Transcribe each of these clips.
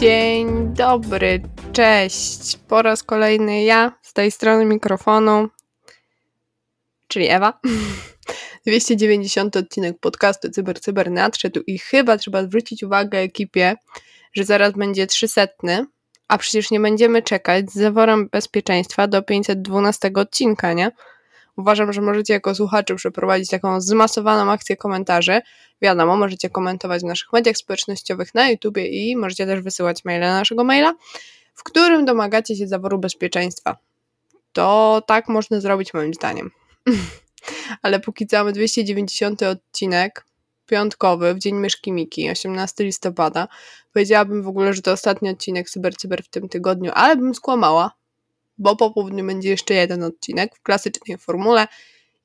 Dzień dobry, cześć. Po raz kolejny ja z tej strony mikrofonu, czyli Ewa. 290 odcinek podcastu Cyber Cyber nadszedł i chyba trzeba zwrócić uwagę ekipie, że zaraz będzie 300, a przecież nie będziemy czekać z zaworem bezpieczeństwa do 512 odcinka, nie? Uważam, że możecie jako słuchacze przeprowadzić taką zmasowaną akcję komentarzy. Wiadomo, możecie komentować w naszych mediach społecznościowych na YouTubie i możecie też wysyłać maile na naszego maila, w którym domagacie się zaworu bezpieczeństwa. To tak można zrobić moim zdaniem. Ale póki co mamy 290 odcinek, piątkowy, w dzień myszki Miki, 18 listopada. Powiedziałabym w ogóle, że to ostatni odcinek Cyber Cyber w tym tygodniu, ale bym skłamała, bo po południu będzie jeszcze jeden odcinek w klasycznej formule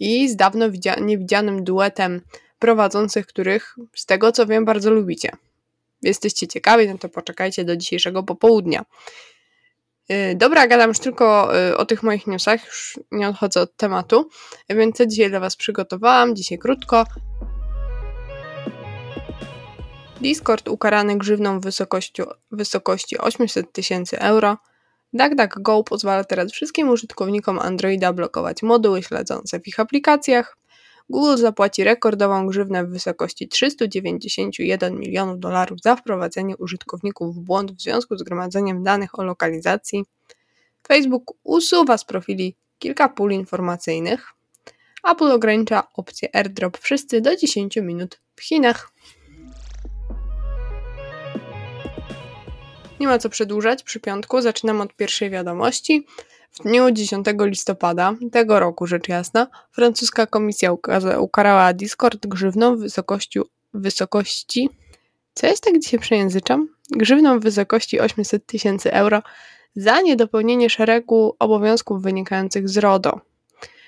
i z dawno niewidzianym duetem prowadzących, których z tego co wiem bardzo lubicie. Jesteście ciekawi, no to poczekajcie do dzisiejszego popołudnia. Yy, dobra, gadam już tylko yy, o tych moich newsach, już nie odchodzę od tematu, więc co dzisiaj dla Was przygotowałam, dzisiaj krótko. Discord ukarany grzywną w wysokości, wysokości 800 tysięcy euro – DuckDuckGo pozwala teraz wszystkim użytkownikom Androida blokować moduły śledzące w ich aplikacjach. Google zapłaci rekordową grzywnę w wysokości 391 milionów dolarów za wprowadzenie użytkowników w błąd w związku z gromadzeniem danych o lokalizacji. Facebook usuwa z profili kilka pól informacyjnych. Apple ogranicza opcję AirDrop wszyscy do 10 minut w Chinach. Nie ma co przedłużać, przy piątku zaczynam od pierwszej wiadomości. W dniu 10 listopada tego roku, rzecz jasna, francuska komisja ukarała Discord grzywną w wysokości, wysokości co jest tak dzisiaj przejęzyczam? Grzywną w wysokości 800 tysięcy euro za niedopełnienie szeregu obowiązków wynikających z RODO.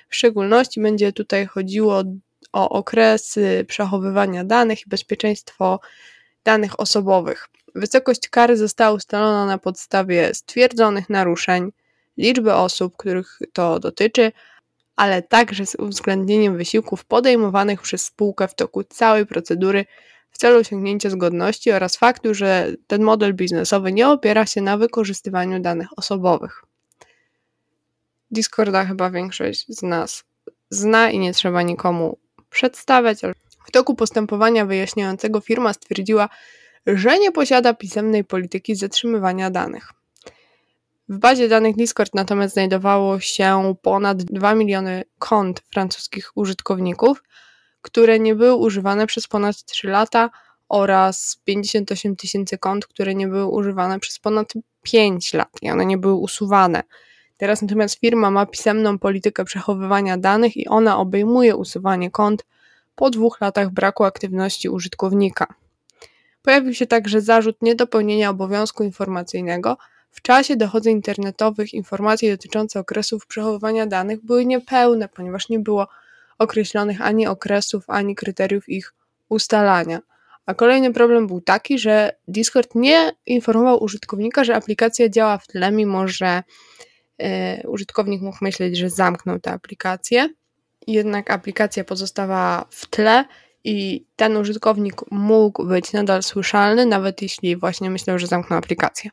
W szczególności będzie tutaj chodziło o okresy przechowywania danych i bezpieczeństwo danych osobowych. Wysokość kary została ustalona na podstawie stwierdzonych naruszeń, liczby osób, których to dotyczy, ale także z uwzględnieniem wysiłków podejmowanych przez spółkę w toku całej procedury w celu osiągnięcia zgodności oraz faktu, że ten model biznesowy nie opiera się na wykorzystywaniu danych osobowych. Discorda chyba większość z nas zna i nie trzeba nikomu przedstawiać. W toku postępowania wyjaśniającego firma stwierdziła, że nie posiada pisemnej polityki zatrzymywania danych. W bazie danych Discord natomiast znajdowało się ponad 2 miliony kont francuskich użytkowników, które nie były używane przez ponad 3 lata oraz 58 tysięcy kont, które nie były używane przez ponad 5 lat i one nie były usuwane. Teraz natomiast firma ma pisemną politykę przechowywania danych i ona obejmuje usuwanie kont po dwóch latach braku aktywności użytkownika. Pojawił się także zarzut niedopełnienia obowiązku informacyjnego. W czasie dochodzeń internetowych informacje dotyczące okresów przechowywania danych były niepełne, ponieważ nie było określonych ani okresów, ani kryteriów ich ustalania. A kolejny problem był taki, że Discord nie informował użytkownika, że aplikacja działa w tle, mimo że y, użytkownik mógł myśleć, że zamknął tę aplikację. Jednak aplikacja pozostawała w tle i ten użytkownik mógł być nadal słyszalny, nawet jeśli właśnie myślał, że zamknął aplikację.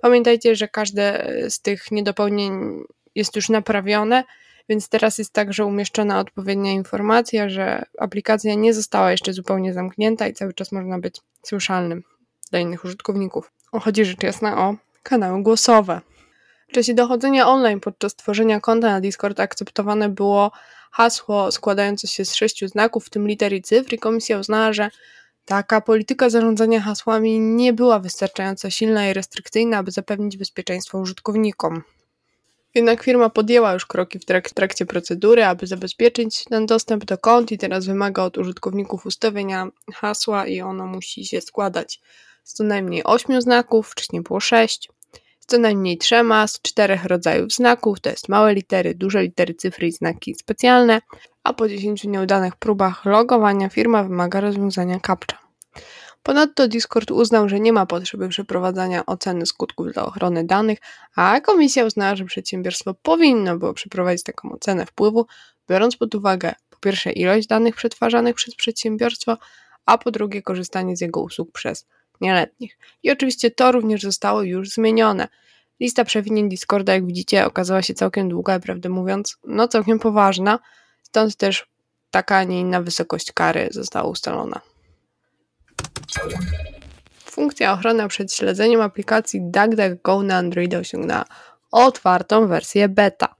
Pamiętajcie, że każde z tych niedopełnień jest już naprawione, więc teraz jest także umieszczona odpowiednia informacja, że aplikacja nie została jeszcze zupełnie zamknięta i cały czas można być słyszalnym dla innych użytkowników. Chodzi rzecz jasna o kanały głosowe. W czasie dochodzenia online podczas tworzenia konta na Discord akceptowane było hasło składające się z sześciu znaków, w tym liter i cyfr, i komisja uznała, że taka polityka zarządzania hasłami nie była wystarczająco silna i restrykcyjna, aby zapewnić bezpieczeństwo użytkownikom. Jednak firma podjęła już kroki w trak trakcie procedury, aby zabezpieczyć ten dostęp do kont i teraz wymaga od użytkowników ustawienia hasła i ono musi się składać z co najmniej 8 znaków, wcześniej było 6 co najmniej trzema z czterech rodzajów znaków, to jest małe litery, duże litery, cyfry i znaki specjalne, a po 10 nieudanych próbach logowania firma wymaga rozwiązania CAPTCHA. Ponadto Discord uznał, że nie ma potrzeby przeprowadzania oceny skutków dla ochrony danych, a komisja uznała, że przedsiębiorstwo powinno było przeprowadzić taką ocenę wpływu, biorąc pod uwagę po pierwsze ilość danych przetwarzanych przez przedsiębiorstwo, a po drugie korzystanie z jego usług przez nieletnich. I oczywiście to również zostało już zmienione. Lista przewinień Discorda, jak widzicie, okazała się całkiem długa prawdę mówiąc, no całkiem poważna, stąd też taka, a nie inna wysokość kary została ustalona. Funkcja ochrony przed śledzeniem aplikacji DuckDuckGo na Androida osiągnęła otwartą wersję beta,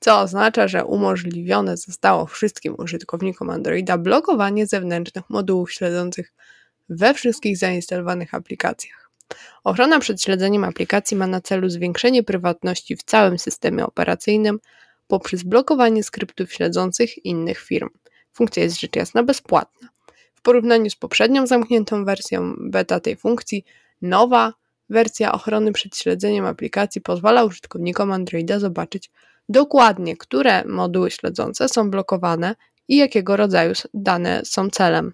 co oznacza, że umożliwione zostało wszystkim użytkownikom Androida blokowanie zewnętrznych modułów śledzących we wszystkich zainstalowanych aplikacjach. Ochrona przed śledzeniem aplikacji ma na celu zwiększenie prywatności w całym systemie operacyjnym poprzez blokowanie skryptów śledzących innych firm. Funkcja jest rzecz jasna bezpłatna. W porównaniu z poprzednią zamkniętą wersją beta tej funkcji, nowa wersja ochrony przed śledzeniem aplikacji pozwala użytkownikom Androida zobaczyć dokładnie, które moduły śledzące są blokowane i jakiego rodzaju dane są celem.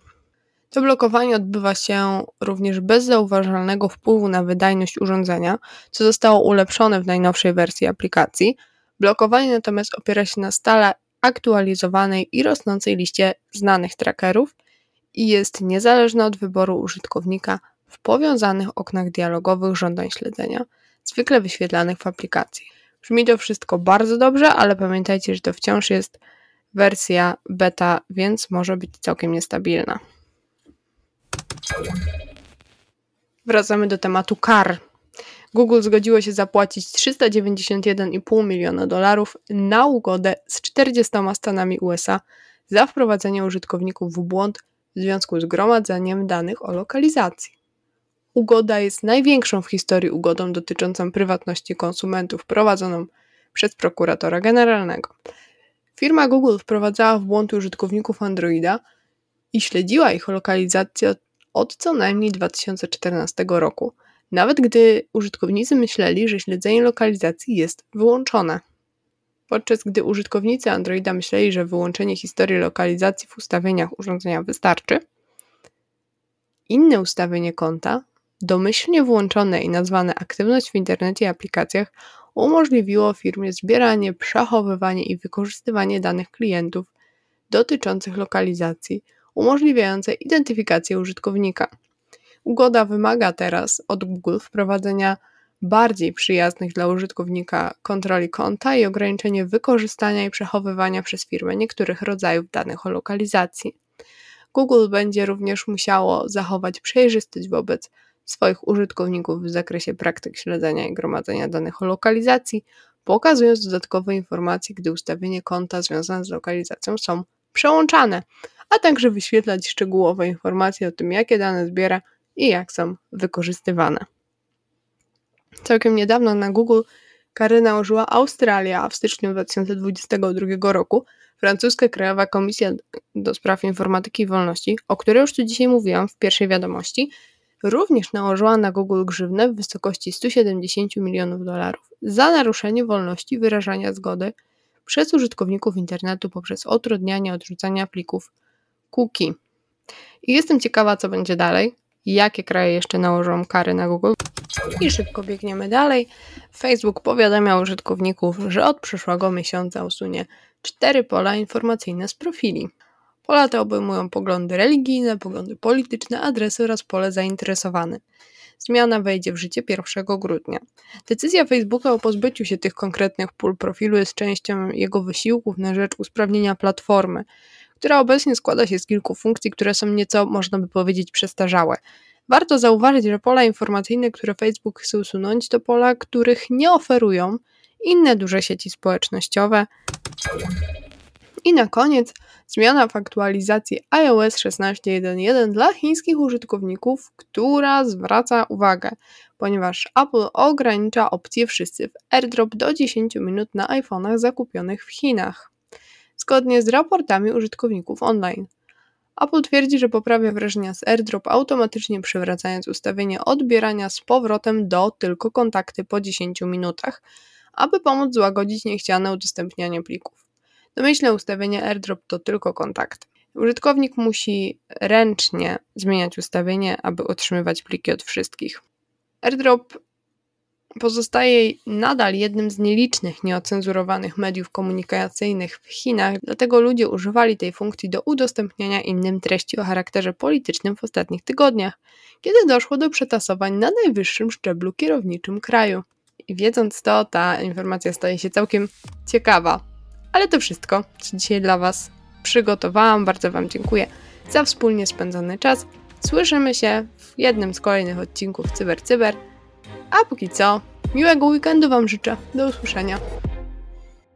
To blokowanie odbywa się również bez zauważalnego wpływu na wydajność urządzenia, co zostało ulepszone w najnowszej wersji aplikacji. Blokowanie natomiast opiera się na stale aktualizowanej i rosnącej liście znanych trackerów i jest niezależne od wyboru użytkownika w powiązanych oknach dialogowych żądań śledzenia, zwykle wyświetlanych w aplikacji. Brzmi to wszystko bardzo dobrze, ale pamiętajcie, że to wciąż jest wersja beta, więc może być całkiem niestabilna. Wracamy do tematu kar. Google zgodziło się zapłacić 391,5 miliona dolarów na ugodę z 40 stanami USA za wprowadzenie użytkowników w błąd w związku z gromadzeniem danych o lokalizacji. Ugoda jest największą w historii ugodą dotyczącą prywatności konsumentów prowadzoną przez prokuratora generalnego. Firma Google wprowadzała w błąd użytkowników Androida i śledziła ich lokalizację od, od co najmniej 2014 roku, nawet gdy użytkownicy myśleli, że śledzenie lokalizacji jest wyłączone. Podczas gdy użytkownicy Androida myśleli, że wyłączenie historii lokalizacji w ustawieniach urządzenia wystarczy, inne ustawienie konta, domyślnie włączone i nazwane aktywność w internecie i aplikacjach, umożliwiło firmie zbieranie, przechowywanie i wykorzystywanie danych klientów dotyczących lokalizacji, umożliwiające identyfikację użytkownika. Ugoda wymaga teraz od Google wprowadzenia bardziej przyjaznych dla użytkownika kontroli konta i ograniczenie wykorzystania i przechowywania przez firmę niektórych rodzajów danych o lokalizacji. Google będzie również musiało zachować przejrzystość wobec swoich użytkowników w zakresie praktyk śledzenia i gromadzenia danych o lokalizacji, pokazując dodatkowe informacje, gdy ustawienie konta związane z lokalizacją są przełączane, a także wyświetlać szczegółowe informacje o tym, jakie dane zbiera i jak są wykorzystywane. Całkiem niedawno na Google kary nałożyła Australia, a w styczniu 2022 roku francuska Krajowa Komisja do Spraw Informatyki i Wolności, o której już tu dzisiaj mówiłam w pierwszej wiadomości, również nałożyła na Google grzywnę w wysokości 170 milionów dolarów za naruszenie wolności wyrażania zgody przez użytkowników internetu poprzez utrudnianie odrzucania plików cookie. I jestem ciekawa, co będzie dalej, jakie kraje jeszcze nałożą kary na Google. I szybko biegniemy dalej. Facebook powiadamia użytkowników, że od przyszłego miesiąca usunie cztery pola informacyjne z profili. Pola te obejmują poglądy religijne, poglądy polityczne, adresy oraz pole zainteresowane. Zmiana wejdzie w życie 1 grudnia. Decyzja Facebooka o pozbyciu się tych konkretnych pól profilu jest częścią jego wysiłków na rzecz usprawnienia platformy, która obecnie składa się z kilku funkcji, które są nieco, można by powiedzieć, przestarzałe. Warto zauważyć, że pola informacyjne, które Facebook chce usunąć, to pola, których nie oferują inne duże sieci społecznościowe. I na koniec zmiana w aktualizacji iOS 16.1.1 dla chińskich użytkowników, która zwraca uwagę, ponieważ Apple ogranicza opcję wszyscy w AirDrop do 10 minut na iPhone'ach zakupionych w Chinach. Zgodnie z raportami użytkowników online. Apple twierdzi, że poprawia wrażenia z AirDrop automatycznie przywracając ustawienie odbierania z powrotem do tylko kontakty po 10 minutach, aby pomóc złagodzić niechciane udostępnianie plików. Domyślne ustawienie AirDrop to tylko kontakt. Użytkownik musi ręcznie zmieniać ustawienie, aby otrzymywać pliki od wszystkich. AirDrop pozostaje nadal jednym z nielicznych nieocenzurowanych mediów komunikacyjnych w Chinach, dlatego ludzie używali tej funkcji do udostępniania innym treści o charakterze politycznym w ostatnich tygodniach, kiedy doszło do przetasowań na najwyższym szczeblu kierowniczym kraju. I wiedząc to, ta informacja staje się całkiem ciekawa. Ale to wszystko, co dzisiaj dla Was przygotowałam. Bardzo Wam dziękuję za wspólnie spędzony czas. Słyszymy się w jednym z kolejnych odcinków Cyber Cyber. A póki co, miłego weekendu Wam życzę. Do usłyszenia.